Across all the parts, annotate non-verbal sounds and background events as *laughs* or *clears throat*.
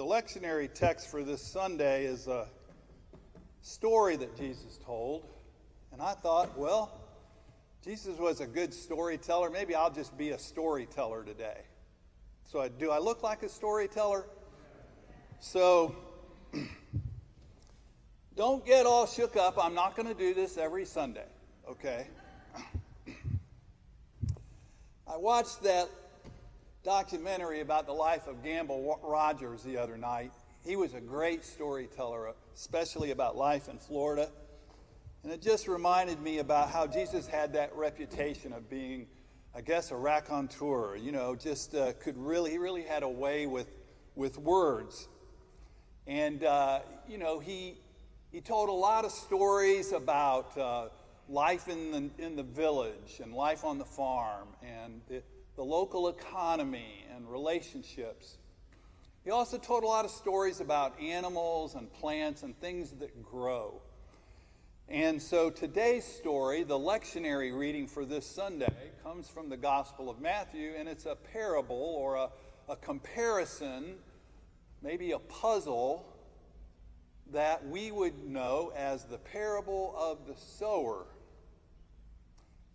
the lectionary text for this Sunday is a story that Jesus told. And I thought, well, Jesus was a good storyteller. Maybe I'll just be a storyteller today. So, I, do I look like a storyteller? So, *clears throat* don't get all shook up. I'm not going to do this every Sunday, okay? *clears throat* I watched that documentary about the life of Gamble Rogers the other night. He was a great storyteller, especially about life in Florida. And it just reminded me about how Jesus had that reputation of being, I guess, a raconteur. You know, just uh, could really, he really had a way with, with words. And, uh, you know, he, he told a lot of stories about uh, life in the, in the village and life on the farm and the local economy and relationships. He also told a lot of stories about animals and plants and things that grow. And so today's story, the lectionary reading for this Sunday, comes from the Gospel of Matthew, and it's a parable or a, a comparison, maybe a puzzle, that we would know as the parable of the sower.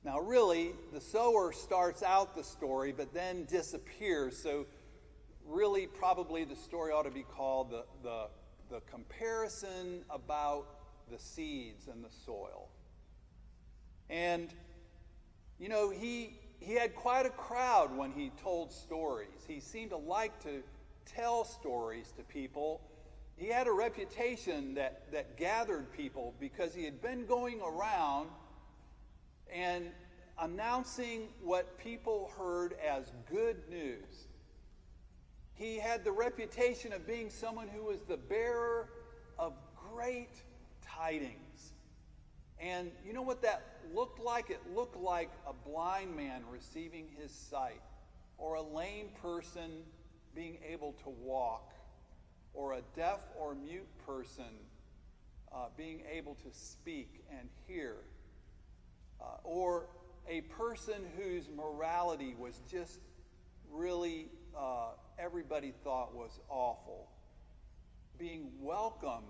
Now, really, the sower starts out the story but then disappears. So, really, probably the story ought to be called the, the, the comparison about the seeds and the soil. And, you know, he, he had quite a crowd when he told stories. He seemed to like to tell stories to people. He had a reputation that, that gathered people because he had been going around and announcing what people heard as good news. He had the reputation of being someone who was the bearer of great tidings. And you know what that looked like? It looked like a blind man receiving his sight, or a lame person being able to walk, or a deaf or mute person uh, being able to speak and hear, uh, or a person whose morality was just really, uh, everybody thought was awful, being welcomed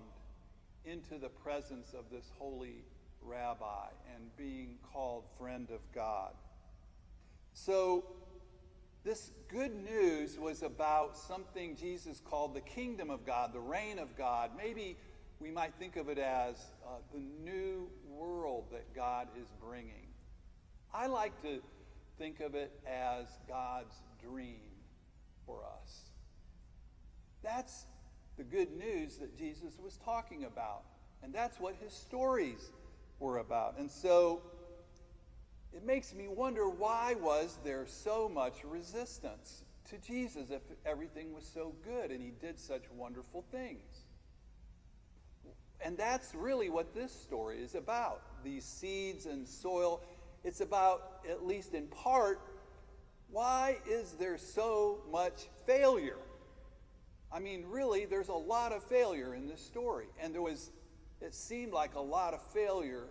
into the presence of this holy rabbi and being called friend of God. So, this good news was about something Jesus called the kingdom of God, the reign of God. Maybe we might think of it as uh, the new world that God is bringing. I like to think of it as God's dream for us. That's the good news that Jesus was talking about. And that's what his stories were about. And so it makes me wonder why was there so much resistance to Jesus if everything was so good and he did such wonderful things? And that's really what this story is about. These seeds and soil. It's about, at least in part, why is there so much failure? I mean, really, there's a lot of failure in this story. And there was, it seemed like a lot of failure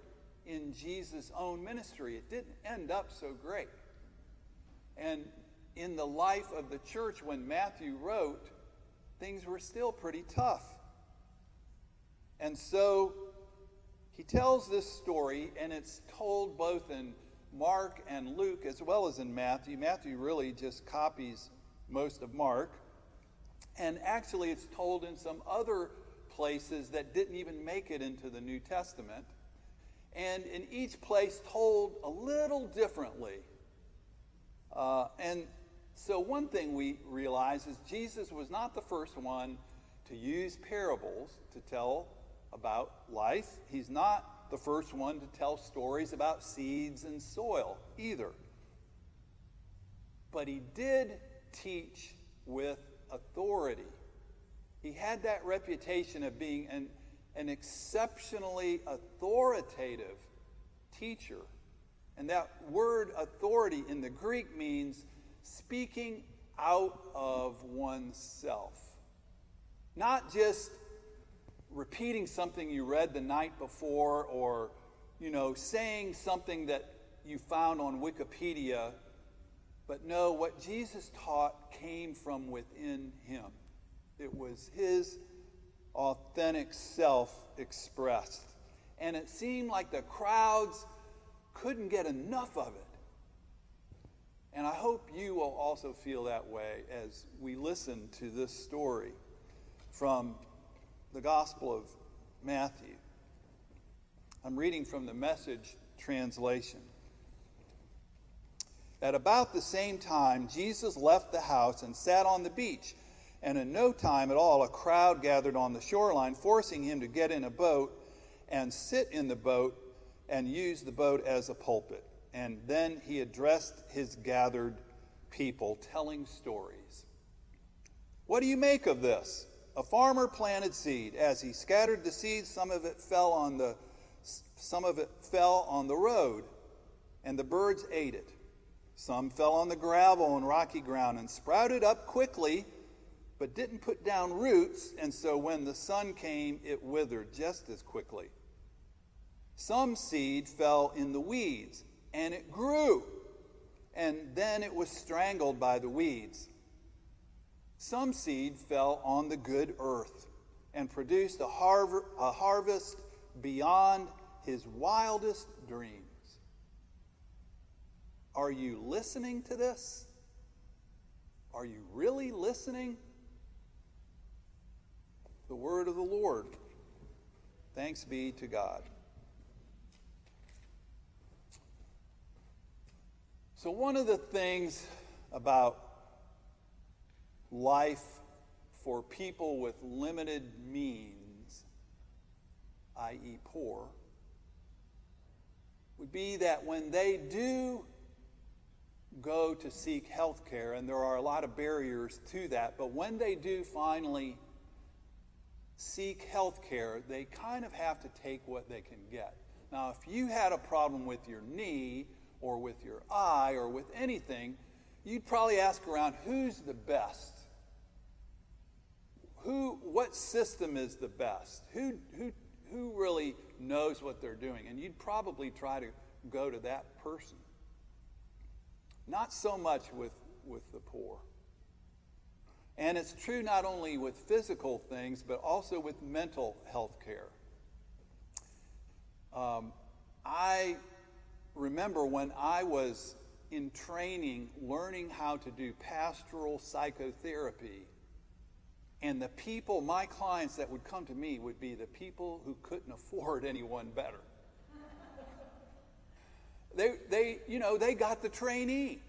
in Jesus' own ministry. It didn't end up so great. And in the life of the church, when Matthew wrote, things were still pretty tough. And so he tells this story, and it's told both in Mark and Luke as well as in Matthew. Matthew really just copies most of Mark. And actually, it's told in some other places that didn't even make it into the New Testament. And in each place, told a little differently. Uh, and so, one thing we realize is Jesus was not the first one to use parables to tell about life. He's not the first one to tell stories about seeds and soil either. But he did teach with authority. He had that reputation of being an, an exceptionally authoritative teacher. And that word authority in the Greek means speaking out of oneself. Not just repeating something you read the night before or, you know, saying something that you found on Wikipedia but no, what Jesus taught came from within him. It was his authentic self expressed. And it seemed like the crowds couldn't get enough of it. And I hope you will also feel that way as we listen to this story from the Gospel of Matthew. I'm reading from the message translation. At about the same time, Jesus left the house and sat on the beach. And in no time at all, a crowd gathered on the shoreline, forcing him to get in a boat and sit in the boat and use the boat as a pulpit. And then he addressed his gathered people, telling stories. What do you make of this? A farmer planted seed. As he scattered the seed, some of it fell on the some of it fell on the road, and the birds ate it. Some fell on the gravel and rocky ground and sprouted up quickly, but didn't put down roots, and so when the sun came, it withered just as quickly. Some seed fell in the weeds, and it grew, and then it was strangled by the weeds. Some seed fell on the good earth and produced a, har- a harvest beyond his wildest dreams. Are you listening to this? Are you really listening? The word of the Lord. Thanks be to God. So, one of the things about life for people with limited means, i.e., poor, would be that when they do go to seek health care, and there are a lot of barriers to that, but when they do finally seek health care, they kind of have to take what they can get. Now, if you had a problem with your knee or with your eye or with anything, you'd probably ask around who's the best? What system is the best? Who, who, who really knows what they're doing? And you'd probably try to go to that person. Not so much with, with the poor. And it's true not only with physical things, but also with mental health care. Um, I remember when I was in training, learning how to do pastoral psychotherapy, and the people, my clients that would come to me, would be the people who couldn't afford *laughs* anyone better. They, they, you know, they got the trainee.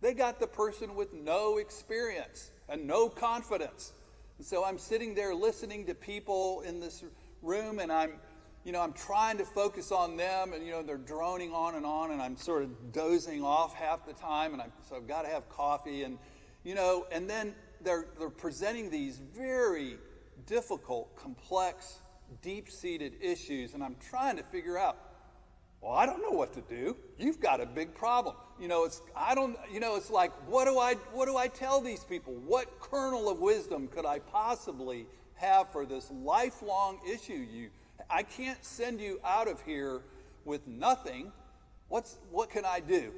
They got the person with no experience and no confidence. And so I'm sitting there listening to people in this room and I'm, you know, I'm trying to focus on them and, you know, they're droning on and on and I'm sort of dozing off half the time and I'm, so I've got to have coffee and, you know, and then they're, they're presenting these very difficult, complex, deep-seated issues and I'm trying to figure out well, I don't know what to do. You've got a big problem. You know, it's I don't you know, it's like what do I what do I tell these people? What kernel of wisdom could I possibly have for this lifelong issue you I can't send you out of here with nothing. What's what can I do?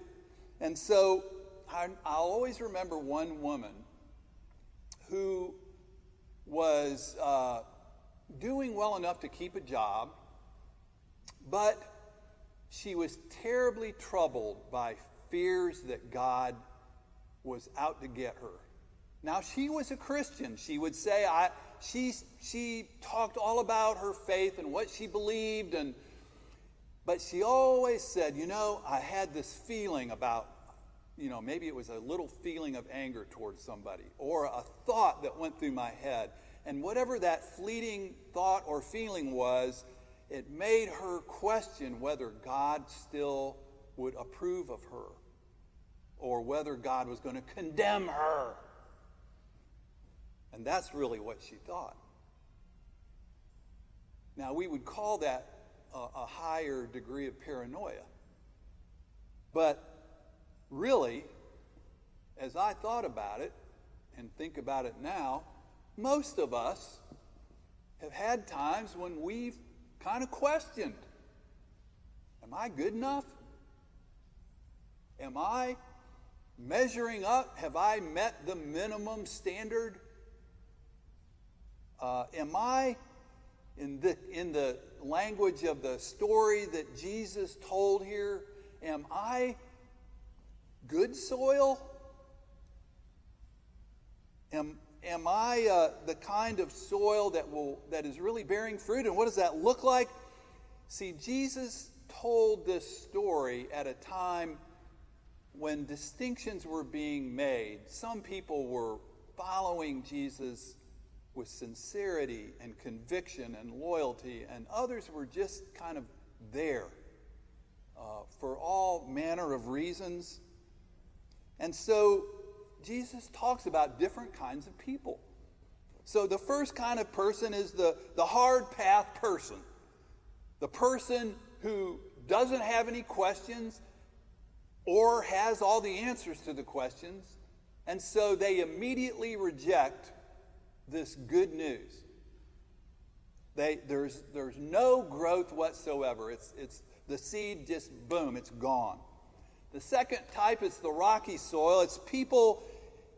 And so I, I'll always remember one woman who was uh, doing well enough to keep a job, but she was terribly troubled by fears that God was out to get her. Now, she was a Christian. She would say, I, she, she talked all about her faith and what she believed, and, but she always said, You know, I had this feeling about, you know, maybe it was a little feeling of anger towards somebody or a thought that went through my head. And whatever that fleeting thought or feeling was, it made her question whether God still would approve of her or whether God was going to condemn her. And that's really what she thought. Now, we would call that a, a higher degree of paranoia. But really, as I thought about it and think about it now, most of us have had times when we've kind of questioned Am I good enough? Am I measuring up? Have I met the minimum standard? Uh, am I, in the, in the language of the story that Jesus told here, am I good soil? Am, am I uh, the kind of soil that, will, that is really bearing fruit? And what does that look like? See, Jesus told this story at a time when distinctions were being made. Some people were following Jesus with sincerity and conviction and loyalty, and others were just kind of there uh, for all manner of reasons. And so Jesus talks about different kinds of people. So the first kind of person is the, the hard path person, the person who doesn't have any questions or has all the answers to the questions, and so they immediately reject this good news. They, there's, there's no growth whatsoever. It's, it's, the seed just, boom, it's gone. The second type is the rocky soil. It's people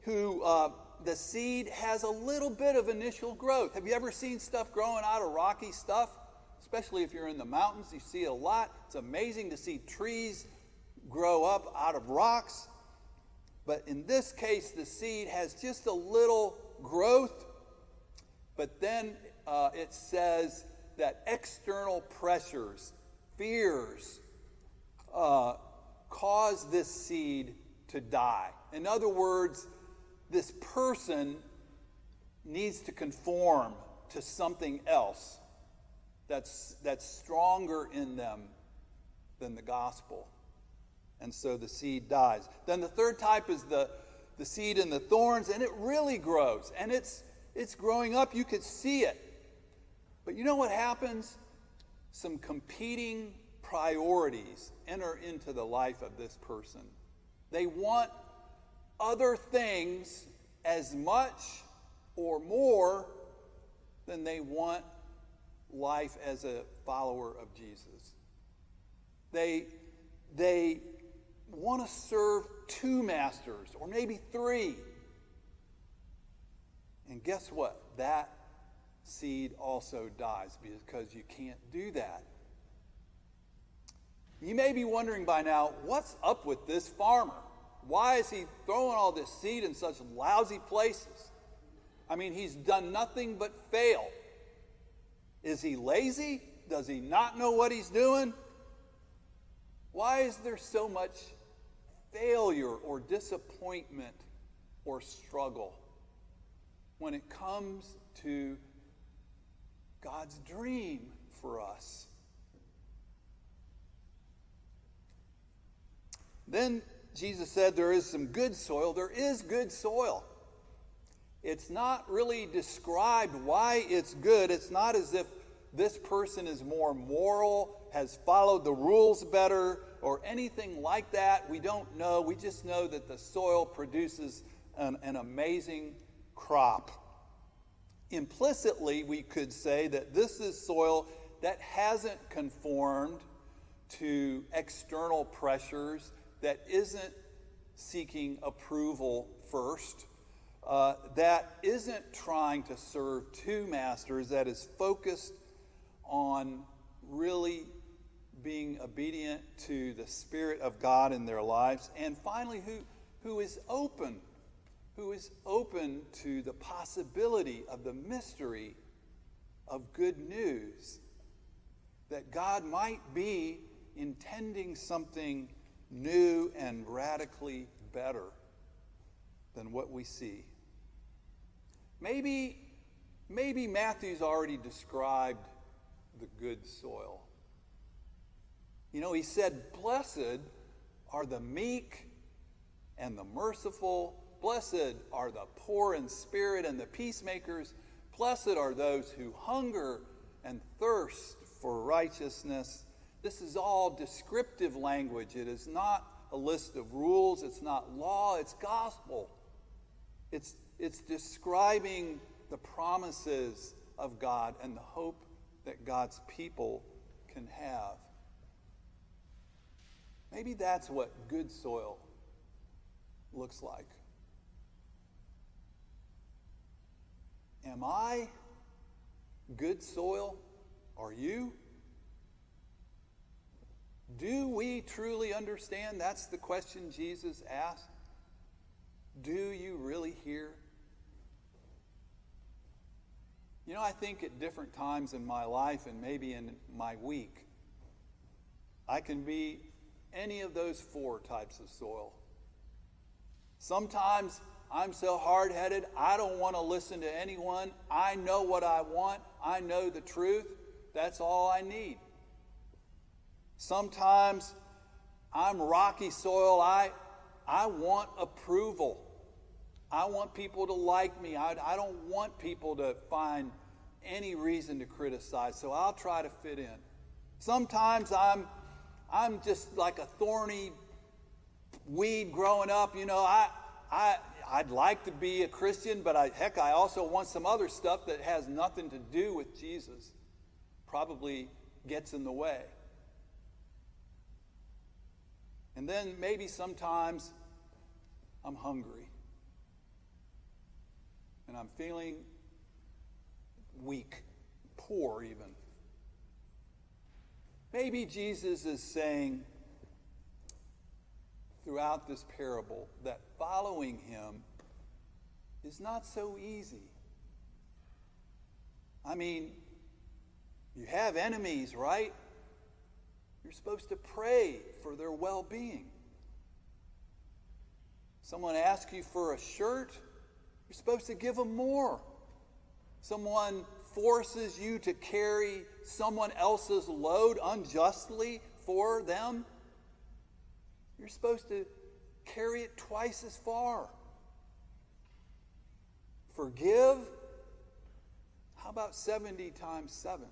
who uh, the seed has a little bit of initial growth. Have you ever seen stuff growing out of rocky stuff? Especially if you're in the mountains, you see a lot. It's amazing to see trees grow up out of rocks. But in this case, the seed has just a little growth but then uh, it says that external pressures, fears, uh, cause this seed to die. In other words, this person needs to conform to something else that's, that's stronger in them than the gospel. And so the seed dies. Then the third type is the, the seed in the thorns, and it really grows. And it's, it's growing up. You could see it. But you know what happens? Some competing priorities enter into the life of this person. They want other things as much or more than they want life as a follower of Jesus. They, they want to serve two masters or maybe three. And guess what? That seed also dies because you can't do that. You may be wondering by now, what's up with this farmer? Why is he throwing all this seed in such lousy places? I mean, he's done nothing but fail. Is he lazy? Does he not know what he's doing? Why is there so much failure or disappointment or struggle? when it comes to God's dream for us. Then Jesus said there is some good soil. There is good soil. It's not really described why it's good. It's not as if this person is more moral, has followed the rules better, or anything like that. We don't know. We just know that the soil produces an, an amazing crop. Implicitly, we could say that this is soil that hasn't conformed to external pressures, that isn't seeking approval first, uh, that isn't trying to serve two masters, that is focused on really being obedient to the Spirit of God in their lives, and finally, who, who is open who is open to the possibility of the mystery of good news that God might be intending something new and radically better than what we see. Maybe, maybe Matthew's already described the good soil. You know, he said, Blessed are the meek and the merciful Blessed are the poor in spirit and the peacemakers. Blessed are those who hunger and thirst for righteousness. This is all descriptive language. It is not a list of rules, it's not law, it's gospel. It's, it's describing the promises of God and the hope that God's people can have. Maybe that's what good soil looks like. Am I good soil are you? Do we truly understand? That's the question Jesus asked. Do you really hear? You know, I think at different times in my life and maybe in my week, I can be any of those four types of soil. Sometimes I'm so hard headed, I don't want to listen to anyone. I know what I want, I know the truth. That's all I need. Sometimes I'm rocky soil. I, I want approval. I want people to like me. I, I don't want people to find any reason to criticize, so I'll try to fit in. Sometimes I'm, I'm just like a thorny weed growing up. You know, I, I, I'd like to be a Christian, but I, heck, I also want some other stuff that has nothing to do with Jesus. Probably gets in the way. And then maybe sometimes I'm hungry and I'm feeling weak, poor even. Maybe Jesus is saying throughout this parable that following him is not so easy. I mean, you have enemies, right? You're supposed to pray for their well being. Someone asks you for a shirt, you're supposed to give them more. Someone forces you to carry someone else's load unjustly for them, you're supposed to carry it twice as far. Forgive, how about 70 times 7?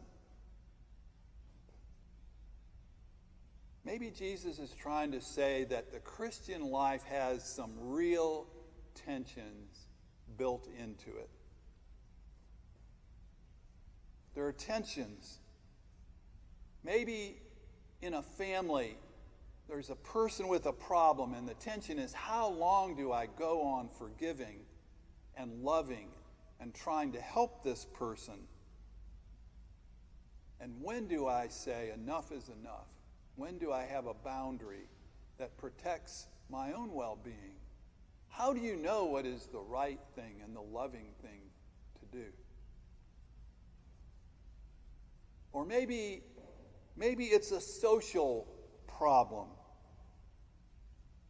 Maybe Jesus is trying to say that the Christian life has some real tensions built into it. There are tensions. Maybe in a family, there's a person with a problem, and the tension is how long do I go on forgiving and loving and trying to help this person? And when do I say enough is enough? When do I have a boundary that protects my own well being? How do you know what is the right thing and the loving thing to do? Or maybe, maybe it's a social problem.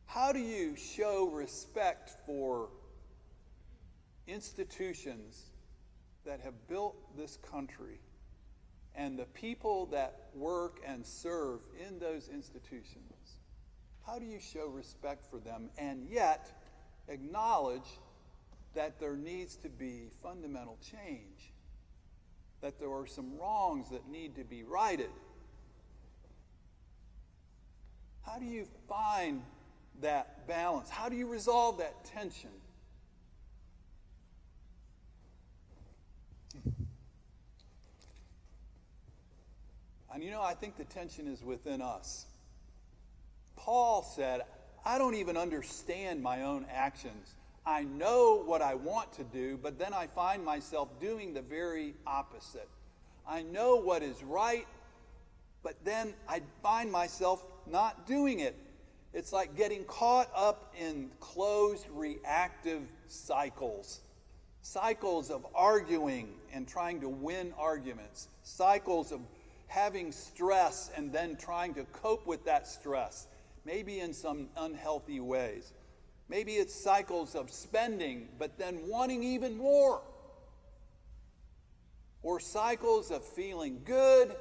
How do you show respect for institutions that have built this country and the people that work and serve in those institutions, how do you show respect for them and yet acknowledge that there needs to be fundamental change, that there are some wrongs that need to be righted? How do you find that balance? How do you resolve that tension? And you know, I think the tension is within us. Paul said, I don't even understand my own actions. I know what I want to do, but then I find myself doing the very opposite. I know what is right, but then I find myself not doing it. It's like getting caught up in closed reactive cycles cycles of arguing and trying to win arguments, cycles of having stress and then trying to cope with that stress, maybe in some unhealthy ways. Maybe it's cycles of spending, but then wanting even more. Or cycles of feeling good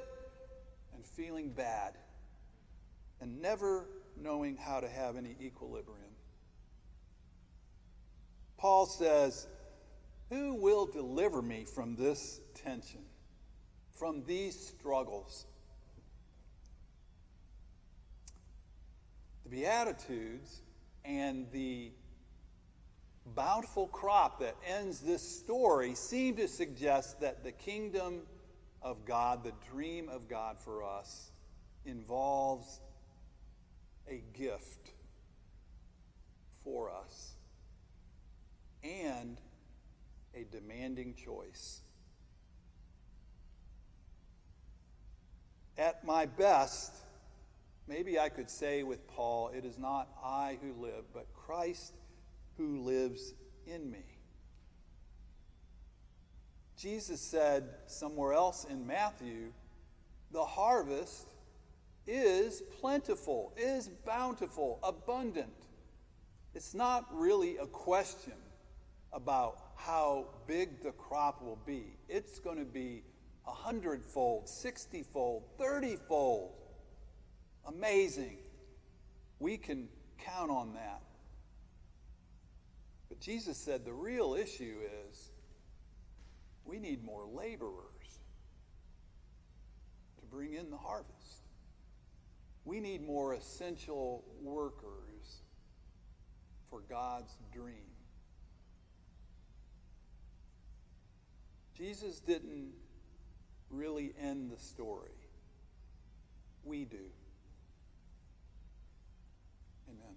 and feeling bad and never knowing how to have any equilibrium. Paul says, Who will deliver me from this tension? From these struggles. The Beatitudes and the bountiful crop that ends this story seem to suggest that the kingdom of God, the dream of God for us, involves a gift for us and a demanding choice. At my best, maybe I could say with Paul, it is not I who live, but Christ who lives in me. Jesus said somewhere else in Matthew, the harvest is plentiful, is bountiful, abundant. It's not really a question about how big the crop will be. It's going to be a hundredfold, sixtyfold, thirtyfold. Amazing. We can count on that. But Jesus said the real issue is we need more laborers to bring in the harvest. We need more essential workers for God's dream. Jesus didn't really end the story? We do. Amen.